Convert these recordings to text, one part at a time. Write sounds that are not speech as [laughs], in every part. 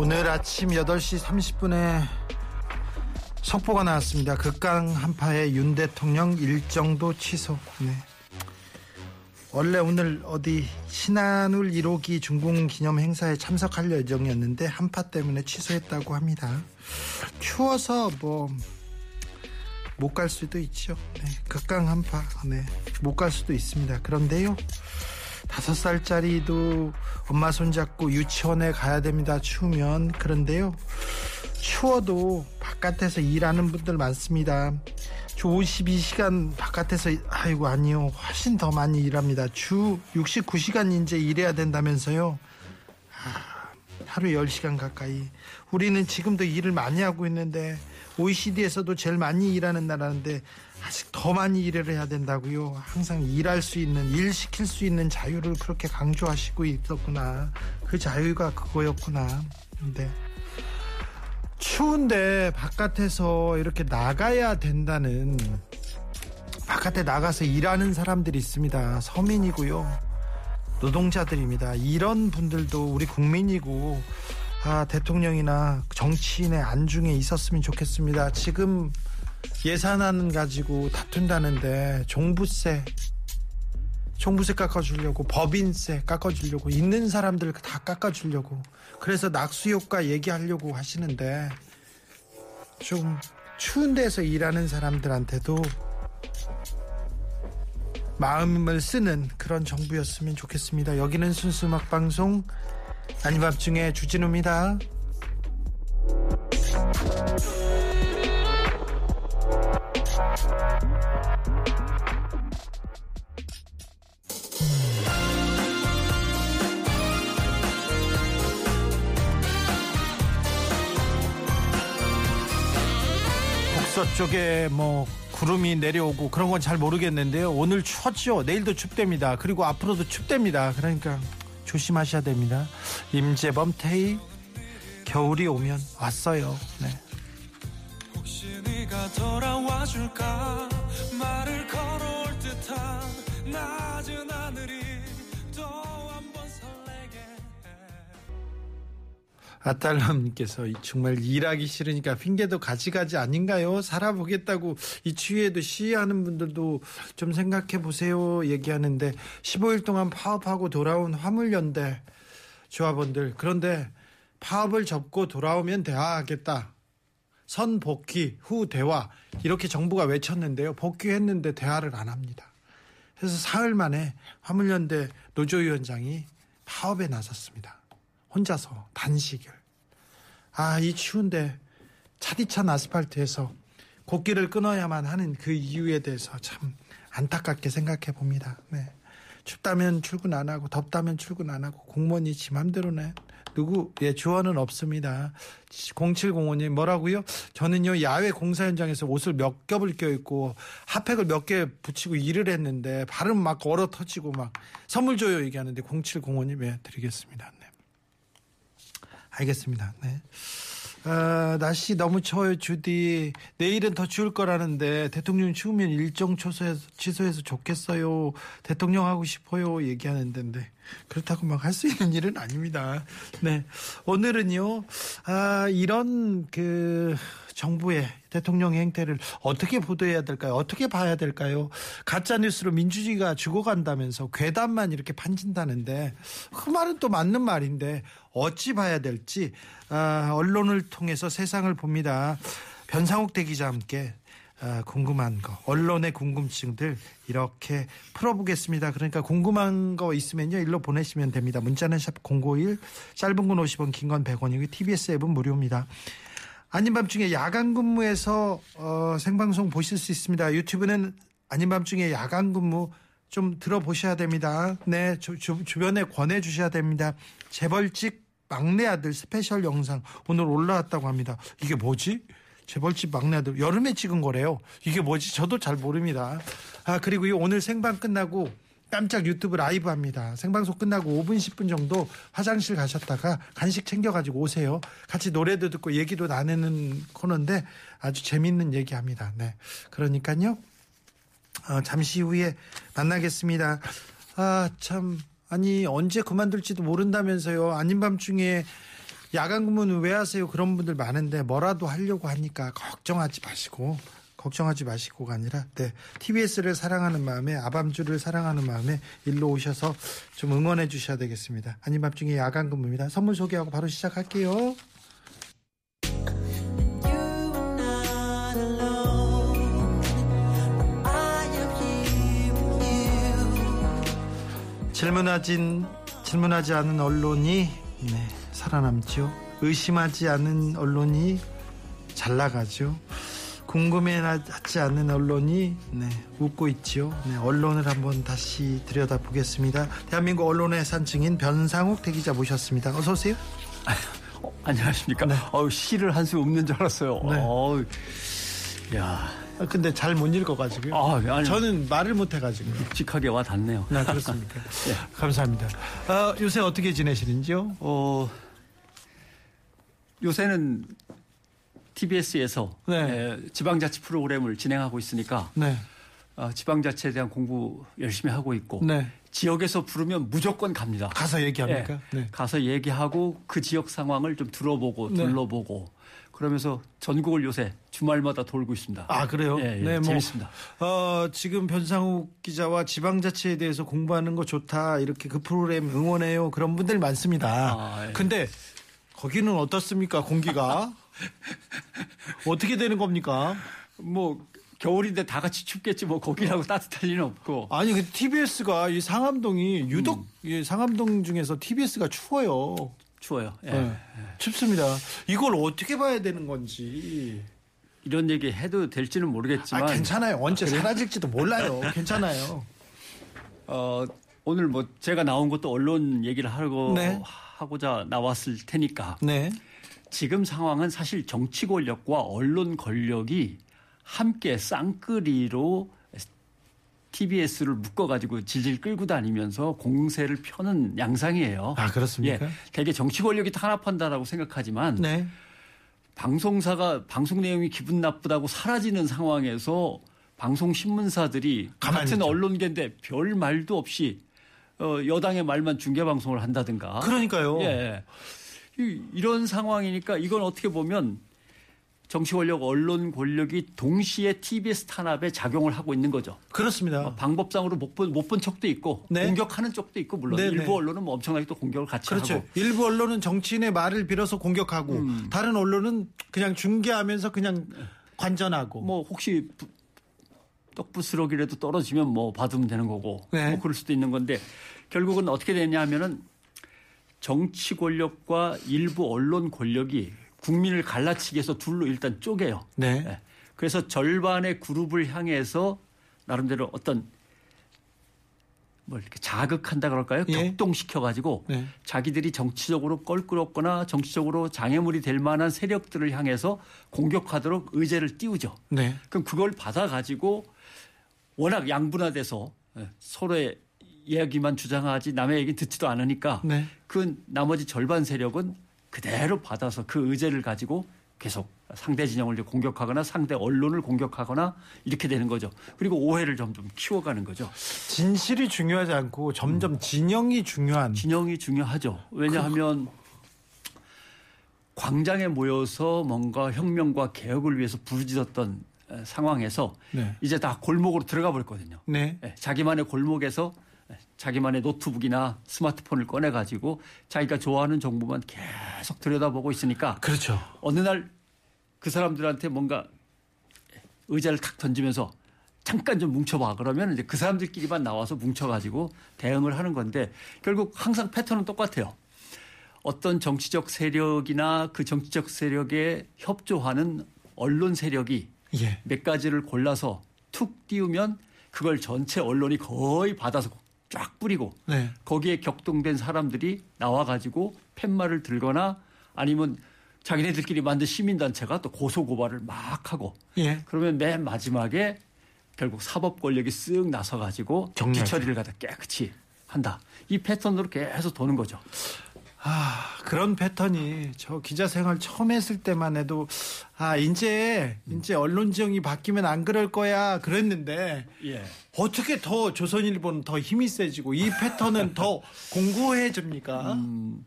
오늘 아침 8시 30분에 속보가 나왔습니다. 극강 한파의 윤 대통령 일정도 취소. 네. 원래 오늘 어디 신한울 1호기 중공 기념 행사에 참석할 예정이었는데 한파 때문에 취소했다고 합니다. 추워서 뭐 못 갈 수도 있죠. 네. 극강 한파. 네. 못 갈 수도 있습니다. 그런데요. 다섯 살짜리도 엄마 손잡고 유치원에 가야 됩니다. 추우면. 그런데요. 추워도 바깥에서 일하는 분들 많습니다. 주 52시간 바깥에서 아이고 아니요. 훨씬 더 많이 일합니다. 주 69시간 이제 일해야 된다면서요. 아, 하루 10시간 가까이. 우리는 지금도 일을 많이 하고 있는데 OECD에서도 제일 많이 일하는 나라인데 아직 더 많이 일을 해야 된다고요. 항상 일할 수 있는 일 시킬 수 있는 자유를 그렇게 강조하시고 있었구나. 그 자유가 그거였구나. 근데 추운데 바깥에서 이렇게 나가야 된다는 바깥에 나가서 일하는 사람들이 있습니다. 서민이고요. 노동자들입니다. 이런 분들도 우리 국민이고 아, 대통령이나 정치인의 안중에 있었으면 좋겠습니다. 지금 예산안 가지고 다툰다는데 종부세 종부세 깎아주려고 법인세 깎아주려고 있는 사람들 다 깎아주려고 그래서 낙수효과 얘기하려고 하시는데 좀 추운 데서 일하는 사람들한테도 마음을 쓰는 그런 정부였으면 좋겠습니다. 여기는 순수 음악 방송 아닌 밤중에 주진우입니다. 북서쪽에 뭐 구름이 내려오고 그런 건 잘 모르겠는데요. 오늘 추웠죠. 내일도 춥답니다. 그리고 앞으로도 춥답니다. 그러니까 조심하셔야 됩니다. 임재범 태희 겨울이 오면 왔어요. 네. 네가 돌아와 줄까 말을 걸어올 듯한 낮은 하늘이 또 한 번 설레게 해 아딸람님께서 정말 일하기 싫으니까 핑계도 가지가지 아닌가요? 살아보겠다고 이 추위에도 시위하는 분들도 좀 생각해 보세요. 얘기하는데 15일 동안 파업하고 돌아온 화물연대 조합원들 그런데 파업을 접고 돌아오면 대화하겠다. 선 복귀 후 대화 이렇게 정부가 외쳤는데요. 복귀했는데 대화를 안 합니다. 그래서 사흘 만에 화물연대 노조위원장이 파업에 나섰습니다. 혼자서 단식을. 아, 이 추운데 차디찬 아스팔트에서 곡기를 끊어야만 하는 그 이유에 대해서 참 안타깝게 생각해 봅니다. 네. 춥다면 출근 안 하고 덥다면 출근 안 하고 공무원이 지 맘대로네. 누구 예 조언은 없습니다. 0705님 뭐라고요? 저는요 야외 공사 현장에서 옷을 몇 겹을 껴입고 핫팩을 몇 개 붙이고 일을 했는데 발음 막 얼어 터지고 막 선물 줘요 얘기하는데 0705님 예 드리겠습니다. 네. 알겠습니다. 네. 아, 날씨 너무 추워요, 주디. 내일은 더 추울 거라는데 대통령 추우면 일정 취소해서, 취소해서 좋겠어요. 대통령 하고 싶어요. 얘기하는데 네. 그렇다고 막 할 수 있는 일은 아닙니다. 네. 오늘은요, 아, 이런 그 정부의 대통령 행태를 어떻게 보도해야 될까요? 어떻게 봐야 될까요? 가짜 뉴스로 민주주의가 죽어간다면서 괴담만 이렇게 판진다는데 그 말은 또 맞는 말인데 어찌 봐야 될지 아, 언론을 통해서 세상을 봅니다. 변상욱 대기자와 함께 아, 궁금한 거, 언론의 궁금증들 이렇게 풀어보겠습니다. 그러니까 궁금한 거 있으면요, 일로 보내시면 됩니다. 문자는 샵 051, 짧은 건 50원, 긴 건 100원이고, TBS 앱은 무료입니다. 아닌 밤중에 야간 근무에서 어, 생방송 보실 수 있습니다. 유튜브는 아닌 밤중에 야간 근무 좀 들어보셔야 됩니다. 네, 주, 주, 주변에 권해 주셔야 됩니다. 재벌집 막내 아들 스페셜 영상 오늘 올라왔다고 합니다. 이게 뭐지? 재벌집 막내 아들 여름에 찍은 거래요. 이게 뭐지? 저도 잘 모릅니다. 아 그리고 이 오늘 생방 끝나고 깜짝 유튜브 라이브 합니다. 생방송 끝나고 5분 10분 정도 화장실 가셨다가 간식 챙겨 가지고 오세요. 같이 노래도 듣고 얘기도 나누는 코너인데 아주 재밌는 얘기합니다. 네, 그러니까요. 어, 잠시 후에 만나겠습니다. 아, 참. 아니, 언제 그만둘지도 모른다면서요. 아닌 밤중에 야간 근무는 왜 하세요? 그런 분들 많은데 뭐라도 하려고 하니까 걱정하지 마시고, 걱정하지 마시고가 아니라, 네. TBS를 사랑하는 마음에, 아밤주를 사랑하는 마음에 일로 오셔서 좀 응원해 주셔야 되겠습니다. 아닌 밤중에 야간 근무입니다. 선물 소개하고 바로 시작할게요. 질문하진 질문하지 않은 언론이 네, 살아남죠. 의심하지 않은 언론이 잘 나가죠. 궁금해하지 않는 언론이 네, 웃고 있죠. 네, 언론을 한번 다시 들여다보겠습니다. 대한민국 언론의 산증인 변상욱 대기자 모셨습니다. 어서 오세요. [laughs] 어, 안녕하십니까. 네. 어우, 시를 한 수 없는 줄 알았어요. 네. 어우, 야, 아, 근데 잘 못 읽어가지고요. 아, 아니, 저는 말을 못해가지고요. 묵직하게 와 닿네요. 네, 그렇습니까? [laughs] 감사합니다. 어, 요새 어떻게 지내시는지요? 어, 요새는 TBS에서 네. 지방자치 프로그램을 진행하고 있으니까 네, 어, 지방자치에 대한 공부 열심히 하고 있고 네. 지역에서 부르면 무조건 갑니다. 가서 얘기합니까? 예, 네. 가서 얘기하고 그 지역 상황을 좀 들어보고 네. 둘러보고 그러면서 전국을 요새 주말마다 돌고 있습니다. 아 그래요? 예, 예, 네, 뭐 재밌습니다. 어, 지금 변상욱 기자와 지방자치에 대해서 공부하는 거 좋다 이렇게 그 프로그램 응원해요 그런 분들 많습니다. 아, 예. 근데 거기는 어떻습니까 공기가 [laughs] [laughs] 어떻게 되는 겁니까? 뭐 겨울인데 다 같이 춥겠지 뭐 거기라고 따뜻할 리는 없고 아니 그 TBS가 이 상암동이 유독 음. 이 상암동 중에서 TBS가 추워요. 추워요. 예. 네, 춥습니다. 이걸 어떻게 봐야 되는 건지. 이런 얘기 해도 될지는 모르겠지만 아 괜찮아요. 언제 사라질지도 몰라요. [laughs] 괜찮아요. 어, 오늘 뭐 제가 나온 것도 언론 얘기를 하고 네. 하고자 나왔을 테니까 네. 지금 상황은 사실 정치 권력과 언론 권력이 함께 쌍끌이로 TBS를 묶어가지고 질질 끌고 다니면서 공세를 펴는 양상이에요. 아 그렇습니까? 예, 되게 정치 권력이 탄압한다라고 생각하지만 네. 방송사가 방송 내용이 기분 나쁘다고 사라지는 상황에서 방송 신문사들이 같은 있죠. 언론계인데 별 말도 없이 어, 여당의 말만 중계 방송을 한다든가. 그러니까요. 예. 이- 이런 상황이니까 이건 어떻게 보면 정치 권력, 언론 권력이 동시에 TBS 탄압에 작용을 하고 있는 거죠. 그렇습니다. 어, 방법상으로 못 본 못 본 척도 있고 네. 공격하는 쪽도 있고 물론 네, 일부 네. 언론은 뭐 엄청나게 또 공격을 같이 그렇죠. 하고 일부 언론은 정치인의 말을 빌어서 공격하고 음. 다른 언론은 그냥 중계하면서 그냥 관전하고. 뭐 혹시 부- 떡부스러기라도 떨어지면 뭐 받으면 되는 거고 네. 뭐 그럴 수도 있는 건데 결국은 어떻게 되냐 하면은 정치 권력과 일부 언론 권력이 국민을 갈라치기 위해서 둘로 일단 쪼개요. 네. 예. 그래서 절반의 그룹을 향해서 나름대로 어떤 뭐 이렇게 자극한다 그럴까요? 예. 격동시켜 가지고 네. 자기들이 정치적으로 껄끄럽거나 정치적으로 장애물이 될 만한 세력들을 향해서 공격하도록 의제를 띄우죠. 네. 그럼 그걸 받아 가지고 워낙 양분화돼서 예, 서로의 이야기만 주장하지 남의 얘기 듣지도 않으니까 네. 그 나머지 절반 세력은 그대로 받아서 그 의제를 가지고 계속 상대 진영을 공격하거나 상대 언론을 공격하거나 이렇게 되는 거죠. 그리고 오해를 점점 키워가는 거죠. 진실이 중요하지 않고 점점 진영이 중요한. 진영이 중요하죠. 왜냐하면 광장에 모여서 뭔가 혁명과 개혁을 위해서 부르짖었던 에, 상황에서 네. 이제 다 골목으로 들어가 버렸거든요. 네. 예, 자기만의 골목에서 예, 자기만의 노트북이나 스마트폰을 꺼내 가지고 자기가 좋아하는 정보만 계속 들여다보고 있으니까 그렇죠. 어느 날 그 사람들한테 뭔가 의자를 탁 던지면서 잠깐 좀 뭉쳐봐 그러면 이제 그 사람들끼리만 나와서 뭉쳐가지고 대응을 하는 건데 결국 항상 패턴은 똑같아요. 어떤 정치적 세력이나 그 정치적 세력에 협조하는 언론 세력이 예. 몇 가지를 골라서 툭 띄우면 그걸 전체 언론이 거의 받아서 쫙 뿌리고 네. 거기에 격동된 사람들이 나와 가지고 팻말을 들거나 아니면 자기네들끼리 만든 시민단체가 또 고소고발을 막 하고 예. 그러면 맨 마지막에 결국 사법 권력이 쓱 나서 가지고 정리하죠. 뒤처리를 갖다 깨끗이 한다. 이 패턴으로 계속 도는 거죠. 아, 그런 패턴이 저 기자 생활 처음 했을 때만 해도 아, 이제 이제 언론 지형이 바뀌면 안 그럴 거야 그랬는데 예. 어떻게 더 조선일보는 더 힘이 세지고 이 패턴은 더 [laughs] 공고해집니까? 음,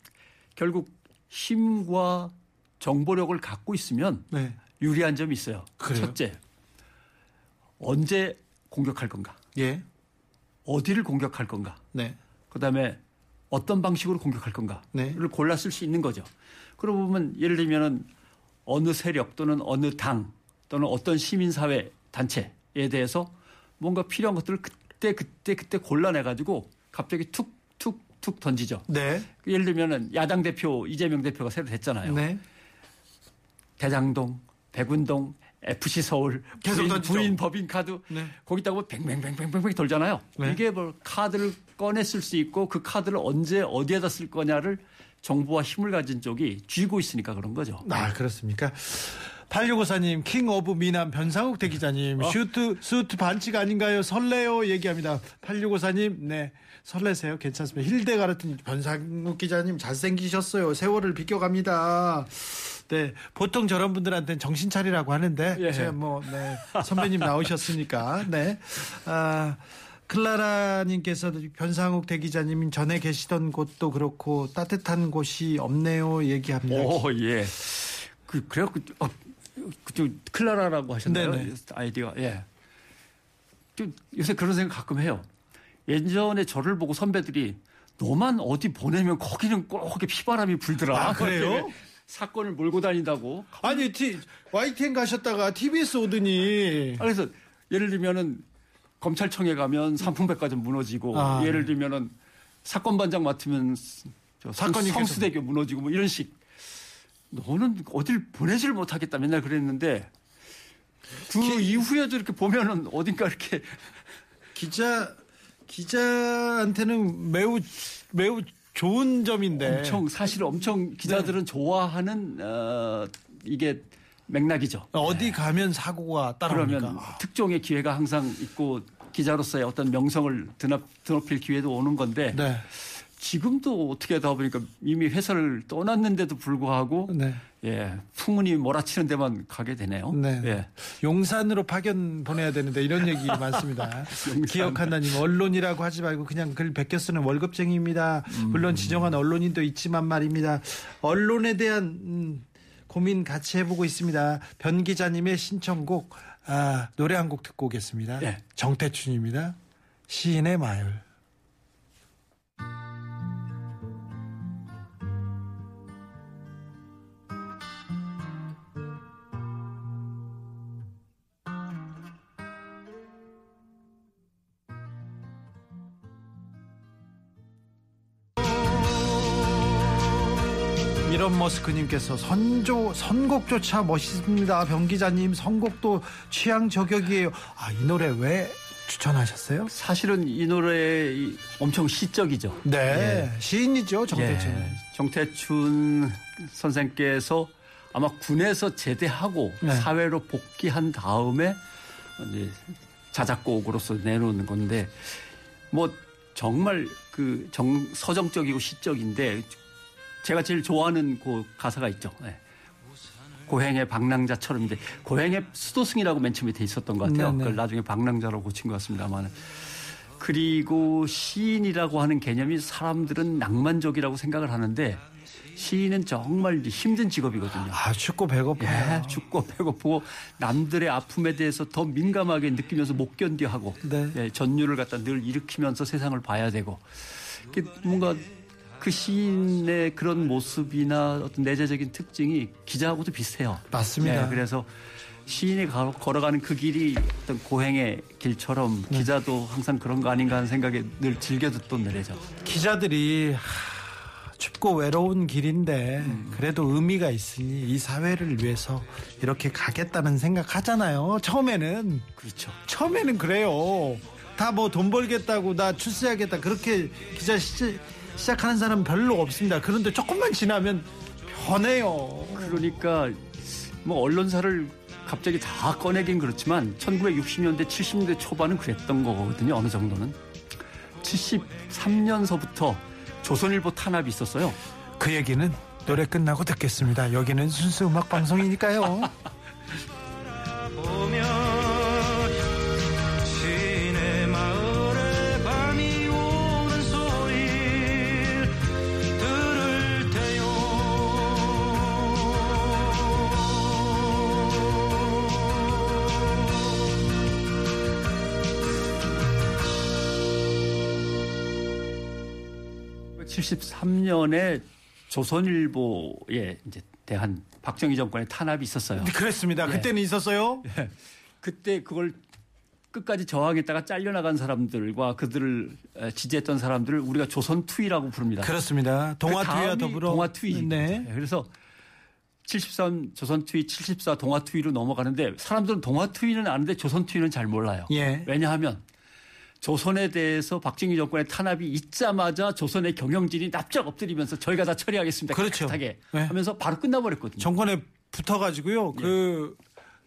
결국 힘과 정보력을 갖고 있으면 네. 유리한 점이 있어요. 그래요? 첫째, 언제 공격할 건가? 예. 어디를 공격할 건가? 네. 그다음에 어떤 방식으로 공격할 건가를 네. 골라 쓸수 있는 거죠. 그러고 보면 예를 들면은 어느 세력 또는 어느 당 또는 어떤 시민사회 단체에 대해서 뭔가 필요한 것들을 그때 그때 그때 골라내 가지고 갑자기 툭툭툭 던지죠. 네. 예를 들면은 야당 대표 이재명 대표가 새로 됐잖아요. 네. 대장동, 백현동, FC 서울, 부인. 부인 법인 카드 네. 거기다가 뭐 뱅뱅뱅뱅뱅 돌잖아요. 네. 이게 뭐 카드를 꺼내 쓸 수 있고 그 카드를 언제 어디에다 쓸 거냐를 정부와 힘을 가진 쪽이 쥐고 있으니까 그런 거죠. 아, 그렇습니까? 8654님, king of 미남 변상욱 대기자님, 슈트, 수트 반칙 아닌가요? 설레요? 얘기합니다. 8654님, 네. 설레세요? 괜찮습니다. 힐데가르트 변상욱 기자님 잘생기셨어요. 세월을 비껴갑니다. 네. 보통 저런 분들한테는 정신 차리라고 하는데, 예. 제가 뭐, 네. 선배님 나오셨으니까, 네. 아, 클라라님께서 변상욱 대기자님 전에 계시던 곳도 그렇고 따뜻한 곳이 없네요. 얘기합니다. 오, 예. 그, 그래갖고, 어, 그쪽 클라라라고 하셨나요? 네네. 아이디가, 예. 좀 요새 그런 생각 가끔 해요. 예전에 저를 보고 선배들이 너만 어디 보내면 거기는 꼭 이렇게 피바람이 불더라. 아, 그래요? 사건을 몰고 다닌다고. 아니, T, YTN 가셨다가 TBS 오더니. 아, 그래서 예를 들면은 검찰청에 가면 상품백화점 무너지고 아, 예를 들면은 사건 반장 맡으면 저 사건이 성, 성수대교 무너지고 뭐 이런 식. 너는 어딜 보내질 못하겠다. 맨날 그랬는데 그 이후에도 이렇게 보면은 어딘가 이렇게 기자, 기자한테는 매우, 매우 좋은 점인데. 엄청 사실 엄청 기자들은 좋아하는 어, 이게 맥락이죠. 어디 가면 사고가 따라오니까. 그러면 특종의 기회가 항상 있고 기자로서의 어떤 명성을 드높, 드높일 기회도 오는 건데 네. 지금도 어떻게 하다 보니까 이미 회사를 떠났는데도 불구하고 네. 예 풍문이 몰아치는 데만 가게 되네요. 네. 예. 용산으로 파견 보내야 되는데 이런 얘기 [laughs] 많습니다. 기억한다님 언론이라고 하지 말고 그냥 글 베껴 쓰는 월급쟁이입니다. 물론 지정한 언론인도 있지만 말입니다. 언론에 대한 음, 고민 같이 해보고 있습니다. 변 기자님의 신청곡 아, 노래 한 곡 듣고 오겠습니다. 네. 정태춘입니다. 시인의 마을. 이런 머스크님께서 선조 선곡조차 멋있습니다. 병 기자님 선곡도 취향 저격이에요. 아 이 노래 왜 추천하셨어요? 사실은 이 노래 이 엄청 시적이죠. 네 시인이죠 정태춘. 예. 정태춘 선생께서 아마 군에서 제대하고 네. 사회로 복귀한 다음에 자작곡으로서 내놓는 건데 뭐 정말 그 정, 서정적이고 시적인데 제가 제일 좋아하는 그 가사가 있죠. 예. 고행의 방랑자처럼 이제 고행의 수도승이라고 맨 처음에 돼 있었던 것 같아요. 그걸 나중에 방랑자로 고친 것 같습니다만. 그리고 시인이라고 하는 개념이 사람들은 낭만적이라고 생각을 하는데 시인은 정말 힘든 직업이거든요. 아 춥고 배고파요. 예, 죽고 배고프고 남들의 아픔에 대해서 더 민감하게 느끼면서 못 견뎌하고 네. 예, 전율을 갖다 늘 일으키면서 세상을 봐야 되고 뭔가 그 시인의 그런 모습이나 어떤 내재적인 특징이 기자하고도 비슷해요. 맞습니다. 예, 그래서 시인이 가- 걸어가는 그 길이 어떤 고행의 길처럼 네. 기자도 항상 그런 거 아닌가 하는 생각에 늘 즐겨 듣던 노래죠. 기자들이 하, 춥고 외로운 길인데 그래도 의미가 있으니 이 사회를 위해서 이렇게 가겠다는 생각 하잖아요. 처음에는 그렇죠. 처음에는 그래요. 다 뭐 돈 벌겠다고 나 출세하겠다 그렇게 기자 시, 시작하는 사람은 별로 없습니다. 그런데 조금만 지나면 변해요. 그러니까 뭐 언론사를 갑자기 다 꺼내긴 그렇지만 1960년대 70년대 초반은 그랬던 거거든요. 어느 정도는 73년서부터 조선일보 탄압이 있었어요. 그 얘기는 노래 끝나고 듣겠습니다. 여기는 순수 음악 방송이니까요. [laughs] 1973년에 조선일보에 이제 대한 박정희 정권의 탄압이 있었어요. 네, 그랬습니다. 예. 그때는 있었어요. 예. 그때 그걸 끝까지 저항했다가 잘려나간 사람들과 그들을 지지했던 사람들을 우리가 조선 투이라고 부릅니다. 그렇습니다. 그 동아 투이와 더불어 동아 투이. 네. 예, 그래서 73 조선 투이, 74 동아 투이로 넘어가는데 사람들은 동아 투이는 아는데 조선 투이는 잘 몰라요. 예. 왜냐하면 조선에 대해서 박정희 정권의 탄압이 있자마자 조선의 경영진이 납작 엎드리면서 저희가 다 처리하겠습니다. 그렇죠. 네. 하면서 바로 끝나버렸거든요. 정권에 붙어가지고요. 그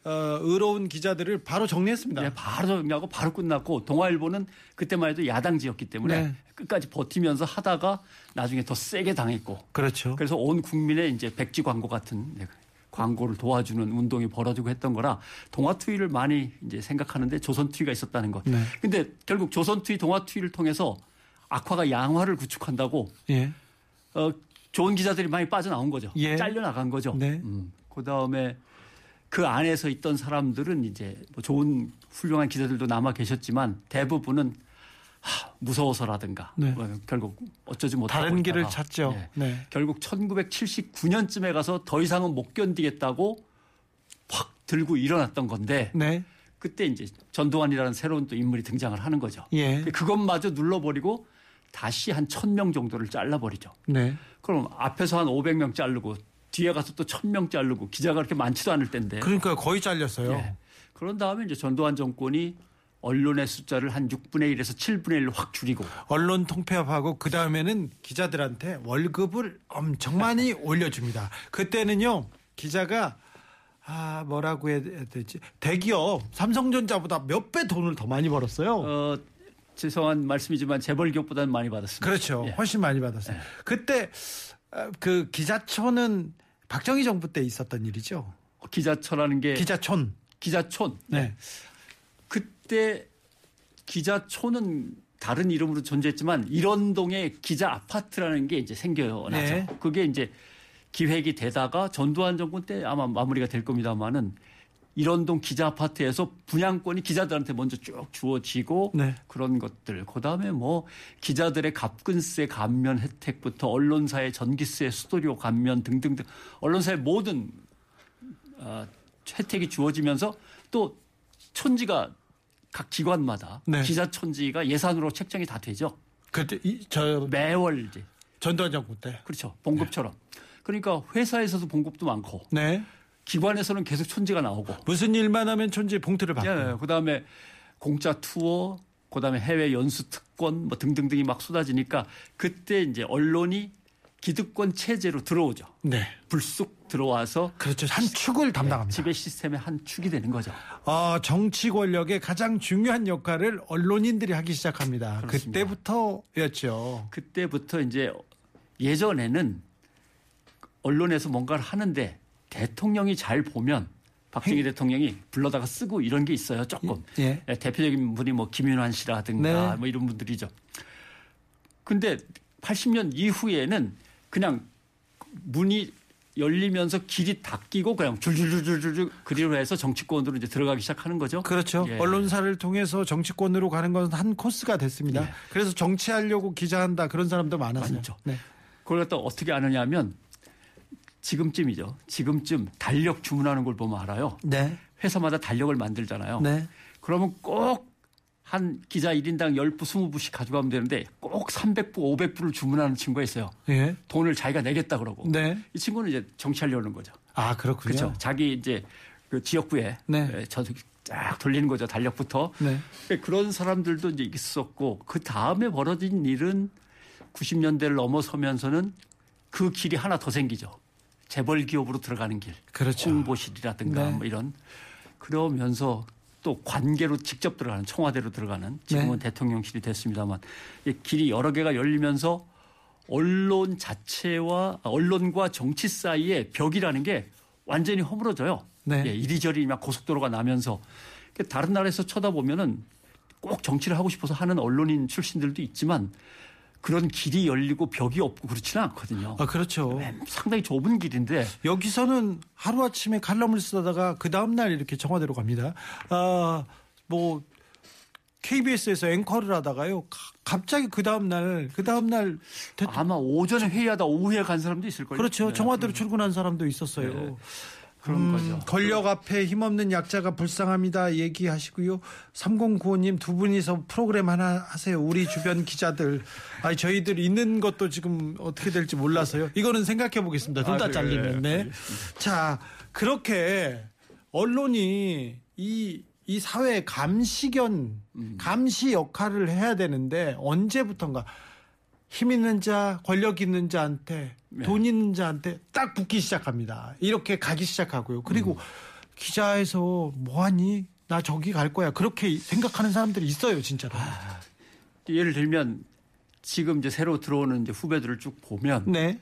어, 의로운 기자들을 바로 정리했습니다. 네, 바로 정리하고 바로 끝났고 동아일보는 그때만 해도 야당지였기 때문에 네. 끝까지 버티면서 하다가 나중에 더 세게 당했고 그렇죠. 그래서 온 국민의 이제 백지 광고 같은 네, 광고를 도와주는 운동이 벌어지고 했던 거라 동아투위를 많이 이제 생각하는데 조선투위가 있었다는 것. 네. 근데 결국 조선투위, 동아투위를 통해서 악화가 양화를 구축한다고 예. 어, 좋은 기자들이 많이 빠져나온 거죠. 예. 잘려나간 거죠. 네. 음, 그 다음에 그 안에서 있던 사람들은 이제 뭐 좋은 훌륭한 기자들도 남아 계셨지만 대부분은 하, 무서워서라든가 네. 뭐 결국 어쩌지 못하고 다른 길을 있다가, 찾죠. 예. 네. 결국 1979년쯤에 가서 더 이상은 못 견디겠다고 확 들고 일어났던 건데 네. 그때 이제 전두환이라는 새로운 또 인물이 등장을 하는 거죠. 예. 그것마저 눌러버리고 다시 한 1000명 정도를 잘라버리죠. 네. 그럼 앞에서 한 500명 자르고 뒤에 가서 또 1000명 자르고 기자가 그렇게 많지도 않을 텐데. 그러니까 거의 잘렸어요. 예. 그런 다음에 이제 전두환 정권이 언론의 숫자를 한 6분의 1에서 7분의 1로 확 줄이고 언론 통폐합하고 그 다음에는 기자들한테 월급을 엄청 많이 [laughs] 올려줍니다. 그때는요 기자가 아 뭐라고 해야 되지 대기업 삼성전자보다 몇 배 돈을 더 많이 벌었어요. 어, 죄송한 말씀이지만 재벌 기업보다는 많이 받았습니다. 그렇죠. 예. 훨씬 많이 받았어요. 그때 어, 그 기자촌은 박정희 정부 때 있었던 일이죠. 기자처라는 게 기자촌. 기자촌. 네. 그때 기자촌은 다른 이름으로 존재했지만 일원동에 기자 아파트라는 게 이제 생겨나죠. 네. 그게 이제 기획이 되다가 전두환 정권 때 아마 마무리가 될 겁니다만은 일원동 기자 아파트에서 분양권이 기자들한테 먼저 쭉 주어지고 네. 그런 것들. 그다음에 뭐 기자들의 갑근세 감면 혜택부터 언론사의 전기세 수도료 감면 등등등 언론사의 모든 어, 혜택이 주어지면서 또 촌지가 각 기관마다 네. 기자 촌지가 예산으로 책정이 다 되죠. 그때 이, 저 매월 이제 전두환 정부 때. 그렇죠 봉급처럼. 그러니까 회사에서도 봉급도 많고 네. 기관에서는 계속 촌지가 나오고. 무슨 일만 하면 촌지 봉투를 받고. 예, 그다음에 공짜 투어, 그다음에 해외 연수 특권 뭐 등등등이 막 쏟아지니까 그때 이제 언론이 기득권 체제로 들어오죠. 네. 불쑥 들어와서 그렇죠. 한 축을 담당합니다. 지배 시스템의 한 축이 되는 거죠. 어, 정치 권력의 가장 중요한 역할을 언론인들이 하기 시작합니다. 그렇습니다. 그때부터였죠. 그때부터 이제 예전에는 언론에서 뭔가를 하는데 대통령이 잘 보면 박정희 대통령이 불러다가 쓰고 이런 게 있어요. 조금. 예. 예, 대표적인 분이 뭐 김윤환 씨라든가 네. 뭐 이런 분들이죠. 근데 80년 이후에는 그냥 문이 열리면서 길이 닫히고 그냥 줄줄줄줄줄 그리로 해서 정치권으로 이제 들어가기 시작하는 거죠. 그렇죠. 예. 언론사를 통해서 정치권으로 가는 것은 한 코스가 됐습니다. 예. 그래서 정치하려고 기자한다 그런 사람도 많았어요. 많죠. 네. 그걸 갖다 어떻게 아느냐 하면 지금쯤이죠. 지금쯤 달력 주문하는 걸 보면 알아요. 네. 회사마다 달력을 만들잖아요. 네. 그러면 꼭 한 기자 1인당 10부, 20부씩 가져가면 되는데 꼭 300부, 500부를 주문하는 친구가 있어요. 예. 돈을 자기가 내겠다 그러고. 네. 이 친구는 이제 정치하려는 거죠. 아, 그렇군요. 그렇죠. 자기 이제 그 지역구에 네. 에, 저쫙 돌리는 거죠 달력부터. 네. 그런 사람들도 이제 있었고 그 다음에 벌어진 일은 90년대를 넘어서면서는 그 길이 하나 더 생기죠. 재벌 기업으로 들어가는 길. 그렇죠. 홍보실이라든가 네. 뭐 이런 그러면서 또 관계로 직접 들어가는 청와대로 들어가는 지금은 네. 대통령실이 됐습니다만 이 길이 여러 개가 열리면서 언론 자체와 아, 언론과 정치 사이의 벽이라는 게 완전히 허물어져요. 네. 예, 이리저리 막 고속도로가 나면서 그 다른 나라에서 쳐다보면은 꼭 정치를 하고 싶어서 하는 언론인 출신들도 있지만 그런 길이 열리고 벽이 없고 그렇지는 않거든요. 아 그렇죠. 상당히 좁은 길인데 여기서는 하루 아침에 칼럼을 쓰다가 그 다음 날 이렇게 청와대로 갑니다. 아뭐 KBS에서 앵커를 하다가요. 가- 갑자기 그 다음 날 그 다음 날 대- 아마 오전에 회의하다 오후에 간 사람도 있을 거예요. 그렇죠. 네. 청와대로 출근한 사람도 있었어요. 네. 그런 음, 거죠. 권력 앞에 힘없는 약자가 불쌍합니다. 얘기하시고요. 3095님 두 분이서 프로그램 하나 하세요. 우리 주변 기자들. 아니, 저희들 있는 것도 지금 어떻게 될지 몰라서요. 이거는 생각해 보겠습니다. 둘다 아, 그래요? 잘리면. 네. 자, 그렇게 언론이 이, 이 사회 감시견, 음. 감시 역할을 해야 되는데 언제부턴가 힘 있는 자, 권력 있는 자한테 네. 돈 있는 자한테 딱 붙기 시작합니다. 이렇게 가기 시작하고요. 그리고 음. 기자에서 뭐하니? 나 저기 갈 거야. 그렇게 생각하는 사람들이 있어요, 진짜로. 아. 예를 들면 지금 이제 새로 들어오는 이제 후배들을 쭉 보면 네.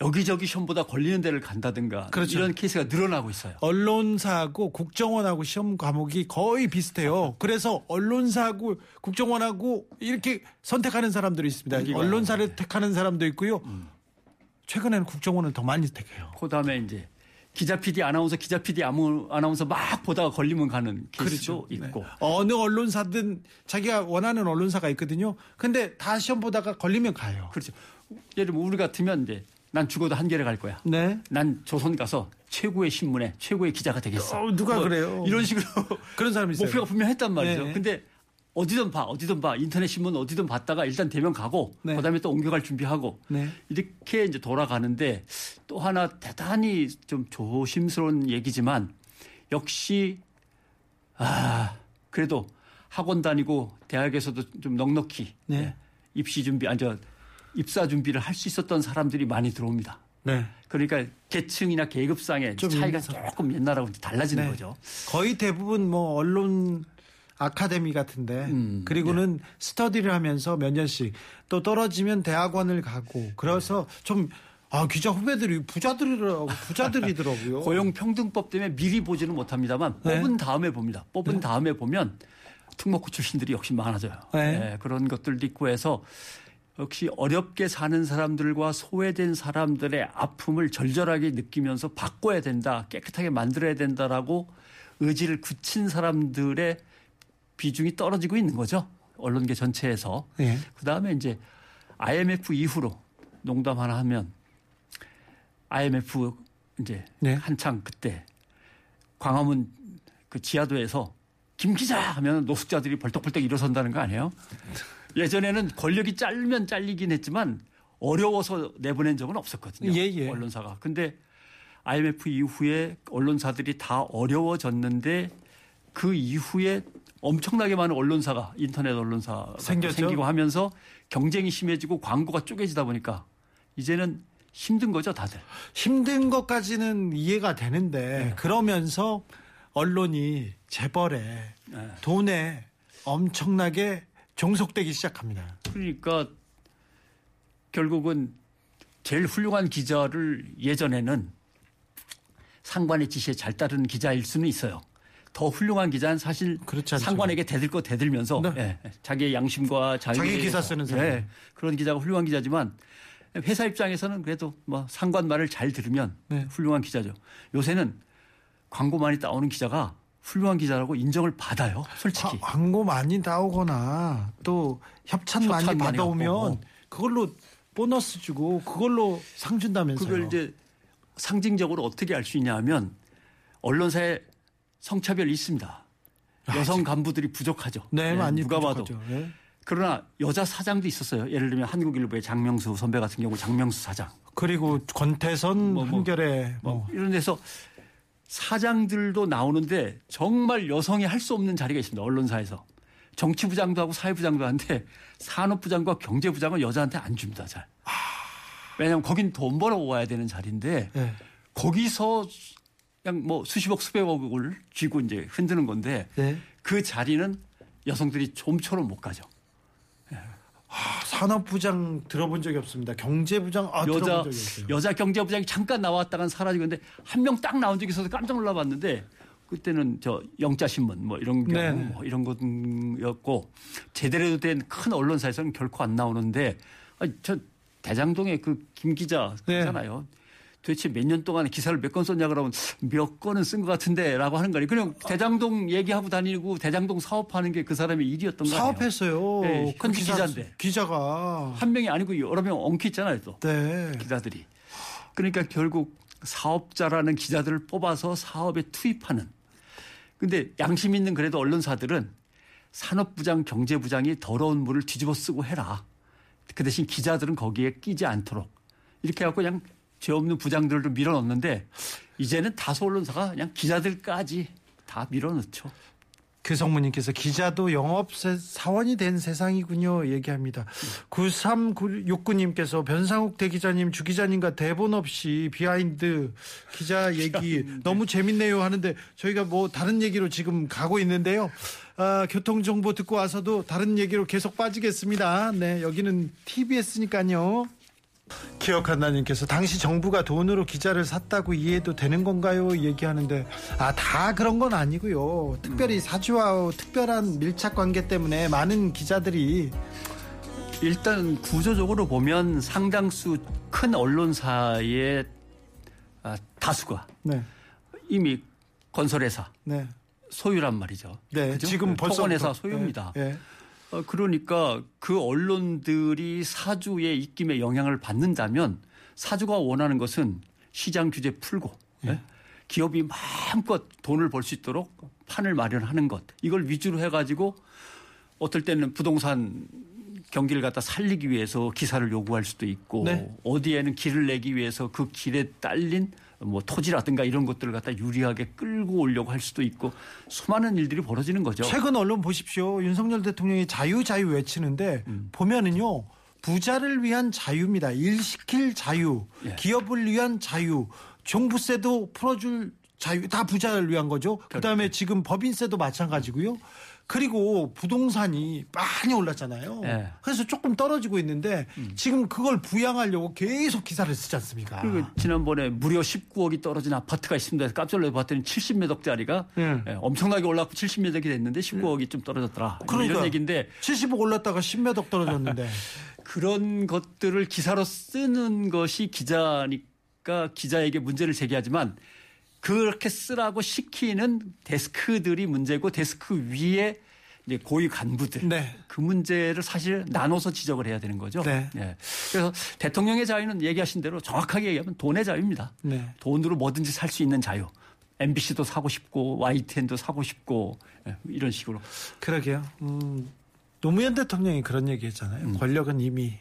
여기저기 시험보다 걸리는 데를 간다든가 그렇죠. 이런 케이스가 늘어나고 있어요. 언론사하고 국정원하고 시험 과목이 거의 비슷해요. 그래서 언론사하고 국정원하고 이렇게 선택하는 사람들이 있습니다. 언론사를 택하는 사람도 있고요. 최근에는 국정원을 더 많이 택해요. 그다음에 이제 기자 PD 아나운서 기자 PD 아무 아나운서 막 보다가 걸리면 가는 케이스도 있고 네. 어느 언론사든 자기가 원하는 언론사가 있거든요. 근데 다 시험 보다가 걸리면 가요. 그렇죠. 예를 들면 우리 같으면 이제 난 죽어도 한겨레 갈 거야. 네. 난 조선 가서 최고의 신문에 최고의 기자가 되겠어. 뭐 어, 누가 그래요? 이런 식으로 [laughs] 그런 사람이 있어요. 목표가 분명 했단 말이죠. 네. 근데 어디든 봐, 어디든 봐, 인터넷 신문 어디든 봤다가 일단 대면 가고 네. 그다음에 또 옮겨갈 준비하고 네. 이렇게 이제 돌아가는데 또 하나 대단히 좀 조심스러운 얘기지만 역시 아 그래도 학원 다니고 대학에서도 좀 넉넉히 네. 예, 입시 준비 아니 저 입사 준비를 할 수 있었던 사람들이 많이 들어옵니다. 네. 그러니까 계층이나 계급상의 좀 차이가. 조금 옛날하고 달라지는 네. 거죠. 거의 대부분 뭐 언론 아카데미 같은데 음, 그리고는 스터디를 하면서 몇 년씩 또 떨어지면 대학원을 가고 그래서 좀 아, 기자 후배들이 부자들이더라고 부자들이더라고요. [laughs] 고용 평등법 때문에 미리 보지는 못합니다만 네. 뽑은 다음에 봅니다. 뽑은 다음에 보면 특목고 출신들이 역시 많아져요. 네. 네, 그런 것들도 있고 해서 역시 어렵게 사는 사람들과 소외된 사람들의 아픔을 절절하게 느끼면서 바꿔야 된다, 깨끗하게 만들어야 된다라고 의지를 굳힌 사람들의 비중이 떨어지고 있는 거죠. 언론계 전체에서. 네. 그 다음에 이제 IMF 이후로 농담 하나 하면 IMF 이제 네. 한창 그때 광화문 그 지하도에서 김 기자 하면 노숙자들이 벌떡벌떡 일어선다는 거 아니에요? 예전에는 권력이 짧으면 잘리긴 했지만 어려워서 내보낸 적은 없었거든요. 예, 예. 언론사가. 근데 IMF 이후에 언론사들이 다 어려워졌는데 그 이후에 엄청나게 많은 언론사가 인터넷 언론사가 생겼죠. 생기고 하면서 경쟁이 심해지고 광고가 쪼개지다 보니까 이제는 힘든 거죠, 다들. 힘든 것까지는 이해가 되는데 네. 그러면서 언론이 재벌에 네. 돈에 엄청나게 종속되기 시작합니다. 그러니까 결국은 제일 훌륭한 기자를 예전에는 상관의 지시에 잘 따르는 기자일 수는 있어요. 더 훌륭한 기자는 사실. 상관에게 대들 거 대들면서 네. 예, 자기의 양심과 자유 자기 기사 쓰는 사람. 예, 그런 기자가 훌륭한 기자지만 회사 입장에서는 그래도 뭐 상관 말을 잘 들으면 네. 훌륭한 기자죠. 요새는 광고 많이 따오는 기자가 훌륭한 기자라고 인정을 받아요. 솔직히. 과- 광고 많이 나오거나 또 협찬, 많이 협찬 많이 받아오면 갖고. 그걸로 보너스 주고 그걸로 상 준다면서요. 그걸 이제 상징적으로 어떻게 알 수 있냐 하면 언론사에 성차별이 있습니다. 여성 간부들이 부족하죠. 아, 네, 예, 많이 누가 부족하죠. 봐도. 예. 그러나 여자 사장도 있었어요. 예를 들면 한국일보의 장명수 선배 같은 경우 장명수 사장. 그리고 권태선, 뭐, 뭐, 한결에 뭐, 뭐 이런 데서 사장들도 나오는데 정말 여성이 할 수 없는 자리가 있습니다. 언론사에서. 정치부장도 하고 사회부장도 하는데 산업부장과 경제부장은 여자한테 안 줍니다. 잘. 왜냐하면 거긴 돈 벌어 와야 되는 자리인데 네. 거기서 그냥 뭐 수십억 수백억을 쥐고 이제 흔드는 건데 네. 그 자리는 여성들이 좀처럼 못 가죠. 아, 산업부장 들어본 적이 없습니다. 경제부장 아, 여자 들어본 적이 없어요. 여자 경제부장이 잠깐 나왔다간 사라지는데 한 명 딱 나온 적이 있어서 깜짝 놀라봤는데 그때는 저 영자 신문 뭐 이런 경우 네네. 뭐 이런 것이었고 제대로 된 큰 언론사에서는 결코 안 나오는데 아니, 저 대장동의 그 김 기자 네. 도대체 몇 년 동안 기사를 몇 건 썼냐 그러면 몇 건은 쓴 것 같은데 라고 하는 거니 그냥 대장동 얘기하고 다니고 대장동 사업하는 게 그 사람의 일이었던 거예요. 사업했어요. 네, 그 기자- 기자인데. 기자가 한 명이 아니고 여러 명 엉키 있잖아요 또. 네. 기자들이. 그러니까 결국 사업자라는 기자들을 뽑아서 사업에 투입하는. 근데 양심 있는 그래도 언론사들은 산업부장, 경제부장이 더러운 물을 뒤집어 쓰고 해라. 그 대신 기자들은 거기에 끼지 않도록. 이렇게 해갖고 그냥 죄 없는 부장들도 밀어넣는데 이제는 다수 언론사가 그냥 기자들까지 다 밀어넣죠. 규성무님께서 기자도 영업 세- 사원이 된 세상이군요 얘기합니다. 9369님께서 변상욱 대기자님 주기자님과 대본 없이 behind 기자 [laughs] 얘기 너무 재밌네요 하는데 저희가 뭐 다른 얘기로 지금 가고 있는데요. 아, 교통정보 듣고 와서도 다른 얘기로 계속 빠지겠습니다. 네 여기는 TBS니까요. 기억한다님께서 당시 정부가 돈으로 기자를 샀다고 이해도 되는 건가요? 얘기하는데 아 다 그런 건 아니고요. 특별히 사주와 특별한 밀착 관계 때문에 많은 기자들이 일단 구조적으로 보면 상당수 큰 언론사의 아, 다수가 네, 이미 건설회사 네, 소유란 말이죠. 네. 지금 벌써 토건회사 소유입니다. 네, 어, 그러니까 그 언론들이 사주의 입김에 영향을 받는다면 사주가 원하는 것은 시장 규제 풀고 예? 기업이 마음껏 돈을 벌 수 있도록 판을 마련하는 것 이걸 위주로 해가지고 어떨 때는 부동산 경기를 갖다 살리기 위해서 기사를 요구할 수도 있고 네. 어디에는 길을 내기 위해서 그 길에 딸린 뭐 토지라든가 이런 것들을 갖다 유리하게 끌고 오려고 할 수도 있고 수많은 일들이 벌어지는 거죠. 최근 언론 보십시오. 윤석열 대통령이 자유 자유 외치는데 음. 보면은요. 부자를 위한 자유입니다. 일 시킬 자유, 예. 기업을 위한 자유, 종부세도 풀어줄 자유, 다 부자를 위한 거죠. 그 다음에 지금 법인세도 마찬가지고요. 그리고 부동산이 많이 올랐잖아요. 예. 음. 그래서 조금 떨어지고 있는데 지금 그걸 부양하려고 계속 기사를 쓰지 않습니까? 그리고 지난번에 무려 19억이 떨어진 아파트가 있습니다. 깜짝 놀라 봤더니 70몇 억짜리가 예. 예, 엄청나게 올랐고 70몇 억이 됐는데 19억이 좀 떨어졌더라. 뭐 그러니까. 이런 얘기인데 70억 올랐다가 10몇억 떨어졌는데. [laughs] 그런 것들을 기사로 쓰는 것이 기자니까 기자에게 문제를 제기하지만 그렇게 쓰라고 시키는 데스크들이 문제고 데스크 위에 이제 고위 간부들 네. 그 문제를 사실 나눠서 지적을 해야 되는 거죠. 네. 예. 그래서 대통령의 자유는 얘기하신 대로 정확하게 얘기하면 돈의 자유입니다. 네. 돈으로 뭐든지 살 수 있는 자유. MBC도 사고 싶고 YTN도 사고 싶고 예, 이런 식으로 그러게요. 음, 노무현 대통령이 그런 얘기 했잖아요. 권력은 이미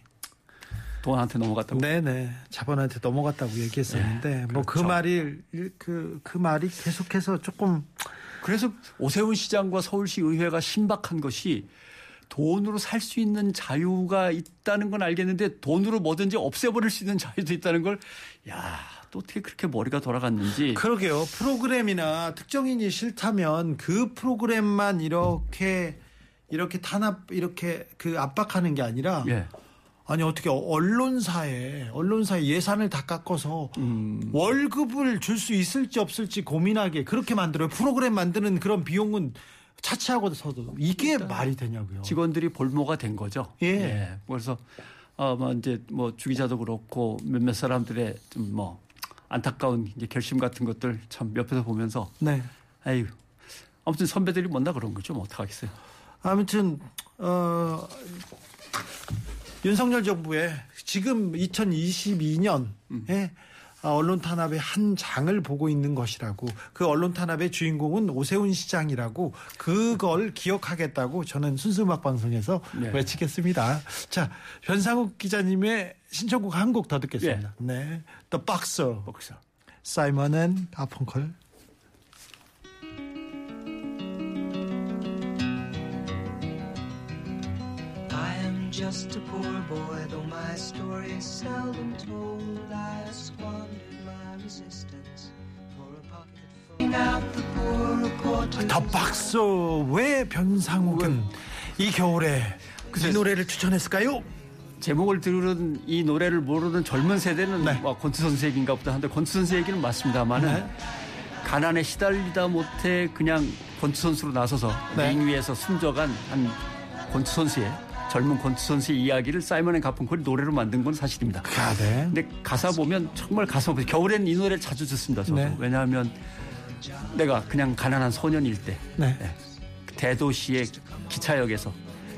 돈한테 넘어갔다고. 네네 자본한테 넘어갔다고 얘기했었는데 뭐그 그렇죠. 말이 그, 그 말이 계속해서 조금 그래서 오세훈 시장과 서울시 의회가 신박한 것이 돈으로 살 수 있는 자유가 있다는 건 알겠는데 돈으로 뭐든지 없애버릴 수 있는 자유도 있다는 걸 야, 또 어떻게 그렇게 머리가 돌아갔는지. 그러게요. 프로그램이나 특정인이 싫다면 그 프로그램만 이렇게 이렇게 탄압 이렇게 그 압박하는 게 아니라 예. 아니 어떻게 언론사에 언론사에 예산을 다 깎아서 음. 월급을 줄 수 있을지 없을지 고민하게 그렇게 만들어요. 프로그램 만드는 그런 비용은 차치하고서도 이게 말이 되냐고요. 직원들이 볼모가 된 거죠. 예. 그래서 어, 뭐 이제 뭐 주기자도 그렇고 몇몇 사람들의 좀 뭐 안타까운 이제 결심 같은 것들 참 옆에서 보면서 네. 아유 아무튼 선배들이 뭔다 그런 거죠. 뭐 어떡하겠어요. 아무튼 어 윤석열 정부의 지금 2022년에 언론 탄압의 한 장을 보고 있는 것이라고 그 언론 탄압의 주인공은 오세훈 시장이라고 그걸 기억하겠다고 저는 순수 음악 방송에서 네. 외치겠습니다. 자 변상욱 기자님의 신청곡 한 곡 더 듣겠습니다. 네, The Boxer, 복사. 사이먼 앤 가펑컬. Just a poor boy, though my story is seldom told. I squandered my resistance for a pocket full. out the poorer quarters. 더 박수 왜 변상욱은 이 겨울에 이 노래를 추천했을까요? 제목을 들은 이 노래를 모르는 젊은 세대는 네. 뭐 권투 선수 얘기인가 보다 한데 권투 선수 얘기는 맞습니다만은 네. 가난에 시달리다 못해 그냥 권투 선수로 나서서 네. 링 위에서 숨져간 한 권투 선수의 젊은 권투 선수의 이야기를 사이먼 앤 가펑클이 노래로 만든 건 사실입니다. 아, 네. 근데 가사 보면 정말 가사 보면 겨울엔 이 노래를 자주 듣습니다. 저도 네. 왜냐하면 내가 그냥 가난한 소년일 때 네. 대도시의 기차역에서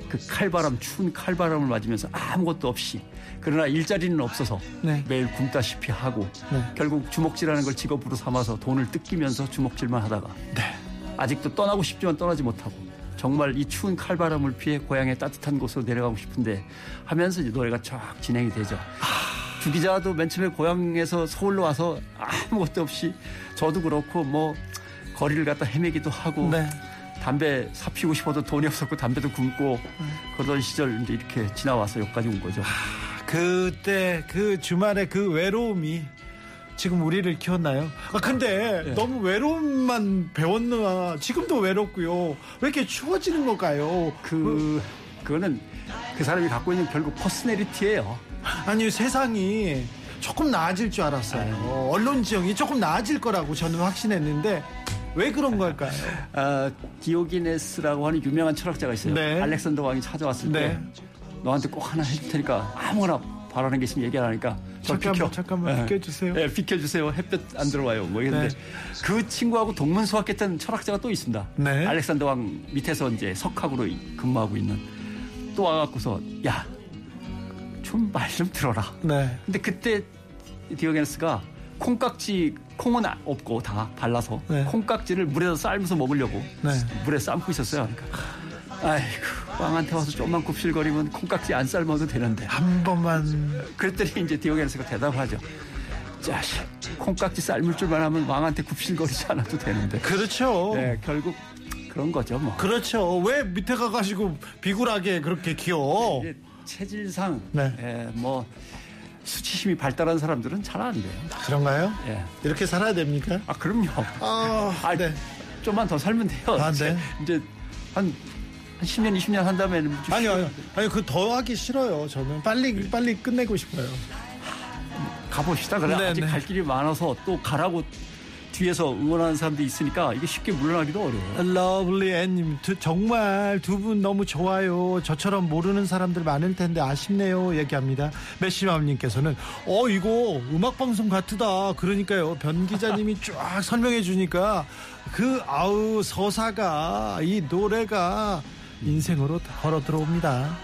그 칼바람 추운 칼바람을 맞으면서 아무것도 없이 그러나 일자리는 없어서 네. 매일 굶다시피 하고 네. 결국 주먹질하는 걸 직업으로 삼아서 돈을 뜯기면서 주먹질만 하다가 네. 아직도 떠나고 싶지만 떠나지 못하고 정말 이 추운 칼바람을 피해 고향의 따뜻한 곳으로 내려가고 싶은데 하면서 이제 노래가 쫙 진행이 되죠. 주 기자도 맨 처음에 고향에서 서울로 와서 아무것도 없이 저도 그렇고 뭐 거리를 갖다 헤매기도 하고 네. 담배 사 피우고 싶어도 돈이 없었고 담배도 굶고 그러던 시절 이제 이렇게 지나와서 여기까지 온 거죠. 그때 그 주말에 그 외로움이 지금 우리를 키웠나요? 아 근데 네. 너무 외로움만 배웠나? 지금도 외롭고요. 왜 이렇게 추워지는 걸까요? 그 그거는 그 사람이 갖고 있는 결국 퍼스널리티예요. 아니 세상이 조금 나아질 줄 알았어요. 언론 지형이 조금 나아질 거라고 저는 확신했는데 왜 그런 걸까요? 아, 디오기네스라고 하는 유명한 철학자가 있어요. 네. 알렉산더 왕이 찾아왔을 네. 때 너한테 꼭 하나 해줄 테니까 아무거나 바라는 게 있으면 얘기하라니까 저 잠깐만, 비켜. 잠깐만, 예. 비켜주세요. 예, 비켜주세요. 햇볕 안 들어와요. 뭐 이랬는데 네. 그 친구하고 동문 수학했던 철학자가 또 있습니다. 네. 알렉산더 왕 밑에서 이제 석학으로 근무하고 있는 또 와갖고서 야 좀 말좀 들어라. 네. 근데 그때 디오게네스가 콩깍지 콩은 아- 없고 다 발라서 네. 콩깍지를 물에서 삶아서 먹으려고 네. 물에 삶고 있었어요. 그러니까 아이고 왕한테 와서 좀만 굽실거리면 콩깍지 안 삶아도 되는데 한 번만 그랬더니 이제 디오게네스가 대답하죠. 자식 콩깍지 삶을 줄만 하면 왕한테 굽실거리지 않아도 되는데 그렇죠. 네, 결국 그런 거죠 뭐. 그렇죠. 왜 밑에 가가지고 비굴하게 그렇게 키워? 이제 체질상 네. 예, 뭐 수치심이 발달한 사람들은 잘 안 돼요. 그런가요? 예. 이렇게 살아야 됩니까? 아 그럼요. 아, 아, 네. 좀만 더 살면 돼요. 아, 이제, 네. 이제 한, 한 10년, 20년 한 다음에는 좀 아니요, 아니요. 아니, 그 더 하기 싫어요. 저는 빨리, 빨리 끝내고 싶어요. 가봅시다. 그래 네, 아직 네. 갈 길이 많아서 또 가라고 뒤에서 응원하는 사람들이 있으니까 이게 쉽게 물러나기도 어려워요. 러블리 앤님, 두- 정말 두 분 너무 좋아요. 저처럼 모르는 사람들 많을 텐데 아쉽네요. 얘기합니다. 메시맘님께서는, 어, 이거 음악 방송 같으다. 그러니까요. 변 기자님이 [laughs] 쫙 설명해 주니까 그, 아우, 서사가, 이 노래가 인생으로 걸어 들어옵니다.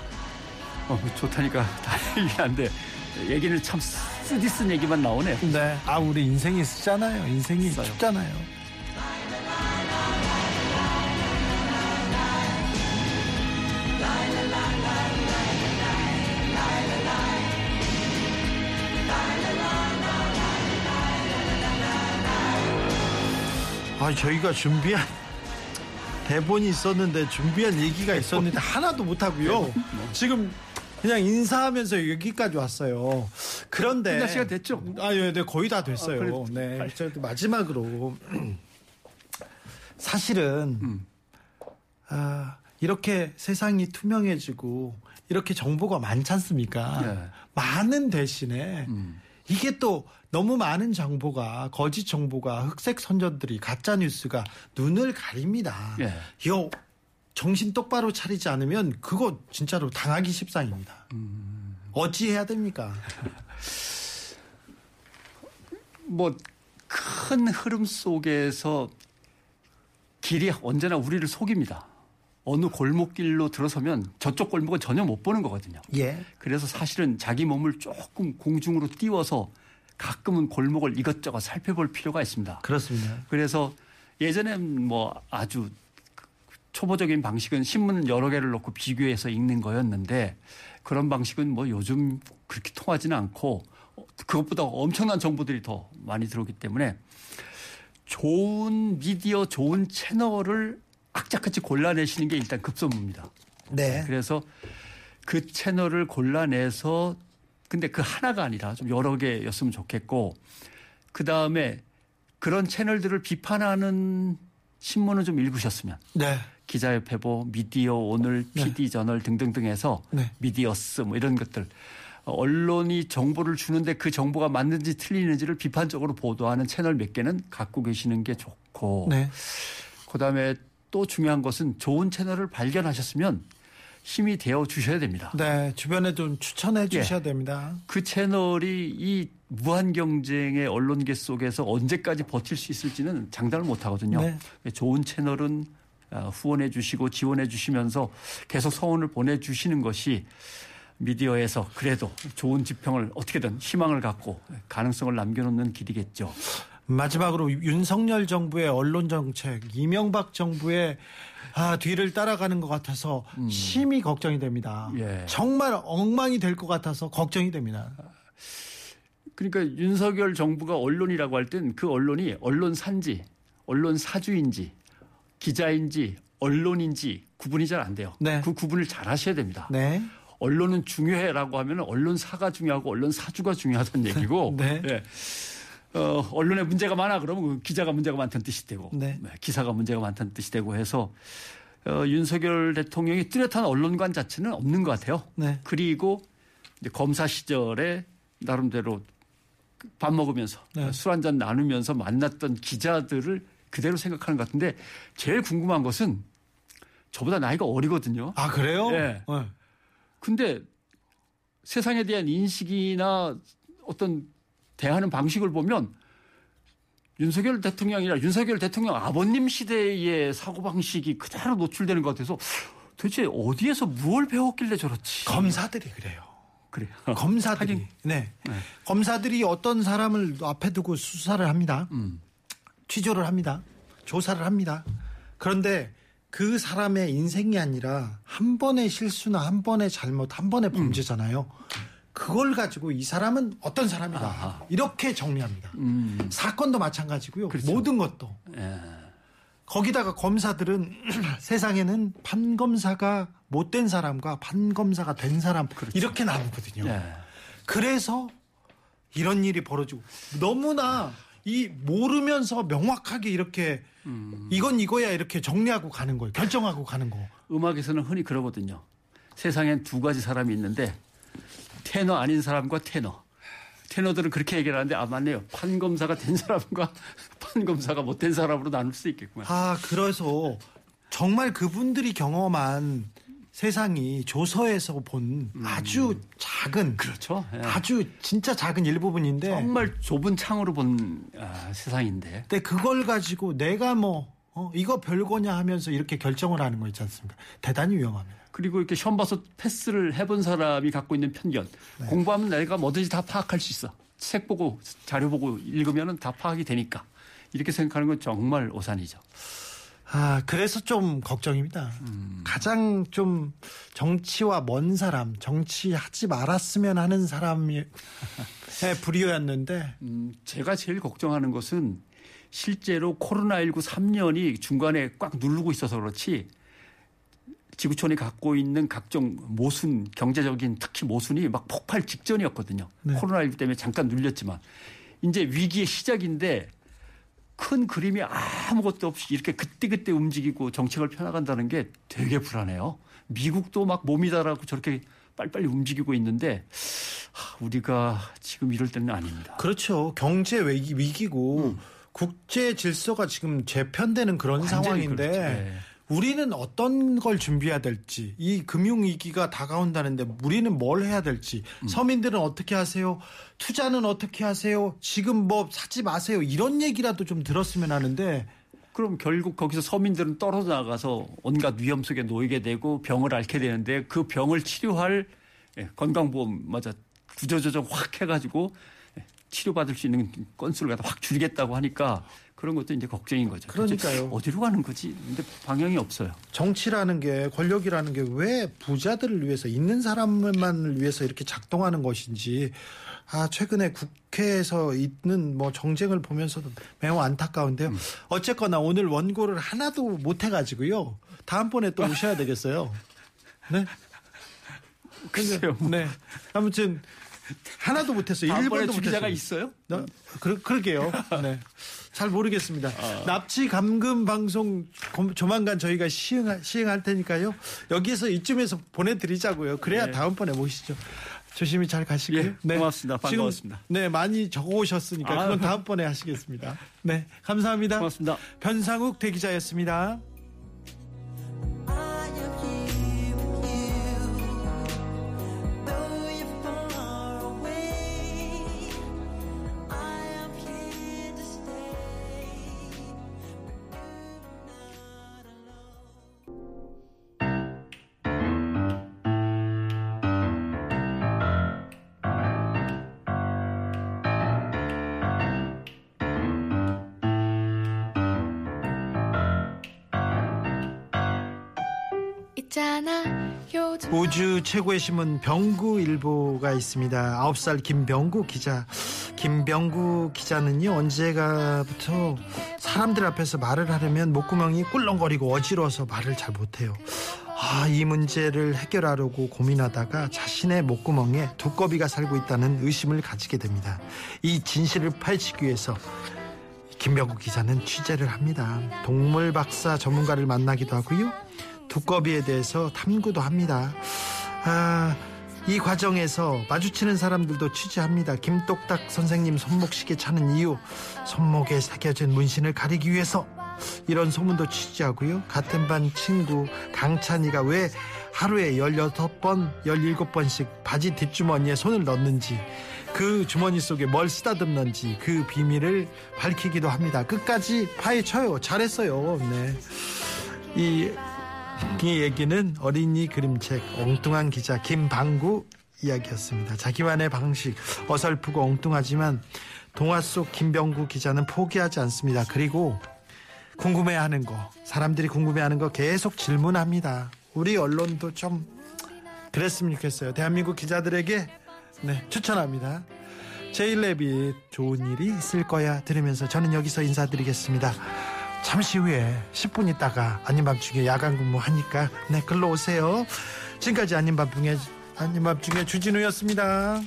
어, 좋다니까 [laughs] 다행이긴 한데 얘기는 참 쓰디 쓴 얘기만 나오네요. 네. 아, 우리 인생이 쓰잖아요. 인생이 써요. 춥잖아요. 아, 저희가 준비한 대본이 있었는데 준비한 얘기가 있었는데 하나도 못 하고요. 지금 그냥 인사하면서 여기까지 왔어요. 그런데 끝날 시간 됐죠? 아, 예, 네, 거의 다 됐어요. 아, 그래. 네, 저 마지막으로 [clears throat] 사실은 음. 아, 이렇게 세상이 투명해지고 이렇게 정보가 많지 않습니까? 네. 많은 대신에 음. 이게 또 너무 많은 정보가 거짓 정보가 흑색 선전들이 가짜 뉴스가 눈을 가립니다. 예. 이거 정신 똑바로 차리지 않으면 그거 진짜로 당하기 십상입니다. 어찌 해야 됩니까? [laughs] 뭐 큰 흐름 속에서 길이 언제나 우리를 속입니다. 어느 골목길로 들어서면 저쪽 골목은 전혀 못 보는 거거든요. 예. 그래서 사실은 자기 몸을 조금 공중으로 띄워서 가끔은 골목을 이것저것 살펴볼 필요가 있습니다. 그렇습니다. 그래서 예전엔 뭐 아주 초보적인 방식은 신문 여러 개를 놓고 비교해서 읽는 거였는데 그런 방식은 뭐 요즘 그렇게 통하지는 않고 어, 그것보다 엄청난 정보들이 더 많이 들어오기 때문에 좋은 미디어, 좋은 채널을 악착같이 골라내시는 게 일단 급선무입니다. 네. 그래서 그 채널을 골라내서 근데 그 하나가 아니라 좀 여러 개였으면 좋겠고 그 다음에 그런 채널들을 비판하는 신문을 좀 읽으셨으면 네. 기자협회보, 미디어 오늘, 네. PD 저널 등등등 해서 네. 미디어스 뭐 이런 것들 어, 언론이 정보를 주는데 그 정보가 맞는지 틀리는지를 비판적으로 보도하는 채널 몇 개는 갖고 계시는 게 좋고 네. 그다음에 또 중요한 것은 좋은 채널을 발견하셨으면 힘이 되어 주셔야 됩니다. 네. 주변에 좀 추천해 예. 주셔야 됩니다. 그 채널이 이 무한 경쟁의 언론계 속에서 언제까지 버틸 수 있을지는 장담을 못 하거든요. 네. 좋은 채널은 아, 후원해 주시고 지원해 주시면서 계속 서원을 보내 주시는 것이 미디어에서 그래도 좋은 지평을 어떻게든 희망을 갖고 가능성을 남겨놓는 길이겠죠. 마지막으로 윤석열 정부의 언론 정책, 이명박 정부의 아, 뒤를 따라가는 것 같아서 심히 걱정이 됩니다. 음. 예. 정말 엉망이 될 것 같아서 걱정이 됩니다. 그러니까 윤석열 정부가 언론이라고 할 땐 그 언론이 언론 산지, 언론 사주인지, 기자인지, 언론인지 구분이 잘 안 돼요. 네. 그 구분을 잘 하셔야 됩니다. 네. 언론은 중요해라고 하면 언론사가 중요하고 언론사주가 중요하다는 얘기고 [laughs] 네. 예. 어, 언론에 문제가 많아 그러면 그 기자가 문제가 많다는 뜻이 되고 네. 기사가 문제가 많다는 뜻이 되고 해서 어, 윤석열 대통령이 뚜렷한 언론관 자체는 없는 것 같아요. 네. 그리고 이제 검사 시절에 나름대로 밥 먹으면서 네. 술 한 잔 나누면서 만났던 기자들을 그대로 생각하는 것 같은데 제일 궁금한 것은 저보다 나이가 어리거든요. 아, 그래요? 예. 네. 근데 세상에 대한 인식이나 어떤 대하는 방식을 보면 윤석열 대통령이나 윤석열 대통령 아버님 시대의 사고방식이 그대로 노출되는 것 같아서 도대체 어디에서 무엇을 배웠길래 저렇지? 검사들이 그래요. 그래요. [laughs] 검사들이. 하긴. 네. 검사들이 어떤 사람을 앞에 두고 수사를 합니다. 음. 취조를 합니다. 조사를 합니다. 그런데 그 사람의 인생이 아니라 한 번의 실수나 한 번의 잘못, 한 번의 범죄잖아요. 그걸 가지고 이 사람은 어떤 사람이다. 아하. 이렇게 정리합니다. 음. 사건도 마찬가지고요. 그렇죠. 모든 것도. 예. 거기다가 검사들은 [clears throat] 세상에는 판검사가 못된 사람과 판검사가 된 사람 이렇게 나누거든요. 예. 그래서 이런 일이 벌어지고 너무나 이 모르면서 명확하게 이렇게 이건 이거야 이렇게 정리하고 가는 거예요. 결정하고 가는 거. 음악에서는 흔히 그러거든요. 세상엔 두 가지 사람이 있는데 테너 아닌 사람과 테너. 테너들은 그렇게 얘기를 하는데 아 맞네요. 판검사가 된 사람과 [laughs] 판검사가 못 된 사람으로 나눌 수 있겠구나. 아 그래서 정말 그분들이 경험한 세상이 조서에서 본 아주 작은 그렇죠. 예. 아주 진짜 작은 일부분인데 정말 좁은 창으로 본 아, 세상인데 근데 그걸 가지고 내가 뭐 어, 이거 별거냐 하면서 이렇게 결정을 하는 거 있지 않습니까? 대단히 위험합니다. 그리고 이렇게 시험 봐서 패스를 해본 사람이 갖고 있는 편견. 공부하면 내가 뭐든지 다 파악할 수 있어. 책 보고 자료 보고 읽으면은 다 파악이 되니까. 이렇게 생각하는 건 정말 오산이죠. 아, 그래서 좀 걱정입니다. 가장 좀 정치와 먼 사람, 정치하지 말았으면 하는 사람의 [laughs] 불이었는데, 음, 제가 제일 걱정하는 것은 실제로 코로나19 3년이 중간에 꽉 누르고 있어서 그렇지 지구촌이 갖고 있는 각종 모순, 경제적인 특히 모순이 막 폭발 직전이었거든요. 네. 코로나19 때문에 잠깐 눌렸지만 이제 위기의 시작인데 큰 그림이 아무것도 없이 이렇게 그때그때 움직이고 정책을 펴나간다는 게 되게 불안해요. 미국도 막 몸이다라고 저렇게 빨리빨리 움직이고 있는데 하, 우리가 지금 이럴 때는 아닙니다. 그렇죠. 경제 위기, 위기고, 국제 질서가 지금 재편되는 그런 상황인데, 그렇죠. 네. 우리는 어떤 걸 준비해야 될지, 이 금융 위기가 다가온다는데 우리는 뭘 해야 될지, 음. 서민들은 어떻게 하세요? 투자는 어떻게 하세요? 지금 뭐 사지 마세요. 이런 얘기라도 좀 들었으면 하는데, 그럼 결국 거기서 서민들은 떨어져 나가서 온갖 위험 속에 놓이게 되고 병을 앓게 되는데 그 병을 치료할 예, 건강보험 맞아 구조조정 확 해가지고 예, 치료받을 수 있는 건수를 갖다 확 줄이겠다고 하니까 그런 것도 이제 걱정인 거죠. 그러니까요. 어디로 가는 거지? 근데 방향이 없어요. 정치라는 게 권력이라는 게 왜 부자들을 위해서 있는 사람만을 위해서 이렇게 작동하는 것인지 아 최근에 국회에서 있는 뭐 정쟁을 보면서도 매우 안타까운데요. 어쨌거나 오늘 원고를 하나도 못 해가지고요. 다음번에 또 오셔야 되겠어요. 네. 글쎄요. 네. 아무튼 하나도 못했어요. 1번도 주 기자가 못했어요. 있어요? 너, 그, 그러게요. 네. 잘 모르겠습니다. 아. 납치 감금 방송 고- 조만간 저희가 시행, 시행할 테니까요. 여기에서 이쯤에서 보내드리자고요. 그래야 네. 다음번에 모시죠. 조심히 잘 가시고요. 예, 고맙습니다. 반가웠습니다. 지금, 네, 많이 적어오셨으니까 아. 그건 다음번에 하시겠습니다. 네, 감사합니다. 고맙습니다. 변상욱 대기자였습니다. 우주 최고의 신문 병구일보가 있습니다. 9살 김병구 기자. 김병구 기자는요, 언제가부터 사람들 앞에서 말을 하려면 목구멍이 꿀렁거리고 어지러워서 말을 잘 못해요. 아, 이 문제를 해결하려고 고민하다가 자신의 목구멍에 두꺼비가 살고 있다는 의심을 가지게 됩니다. 이 진실을 파헤치기 위해서 김병구 기자는 취재를 합니다. 동물 박사 전문가를 만나기도 하고요. 두꺼비에 대해서 탐구도 합니다. 아, 이 과정에서 마주치는 사람들도 취재합니다. 김똑딱 선생님 손목시계 차는 이유, 손목에 새겨진 문신을 가리기 위해서 이런 소문도 취재하고요. 같은 반 친구 강찬이가 왜 하루에 16번, 17번씩 바지 뒷주머니에 손을 넣는지 그 주머니 속에 뭘 쓰다듬는지 그 비밀을 밝히기도 합니다. 끝까지 파헤쳐요. 잘했어요. 네. 이, 이 얘기는 어린이 그림책 엉뚱한 기자 김방구 이야기였습니다. 자기만의 방식 어설프고 엉뚱하지만 동화 속 김병구 기자는 포기하지 않습니다. 그리고 궁금해하는 거 사람들이 궁금해하는 거 계속 질문합니다. 우리 언론도 좀 그랬으면 좋겠어요. 대한민국 기자들에게 네, 추천합니다. 제일랩이 좋은 일이 있을 거야 들으면서 저는 여기서 인사드리겠습니다. 잠시 후에 10분 있다가 아님밤중에 야간 근무하니까 네 글로 오세요. 지금까지 아님밤중에 아님밤중에 주진우였습니다.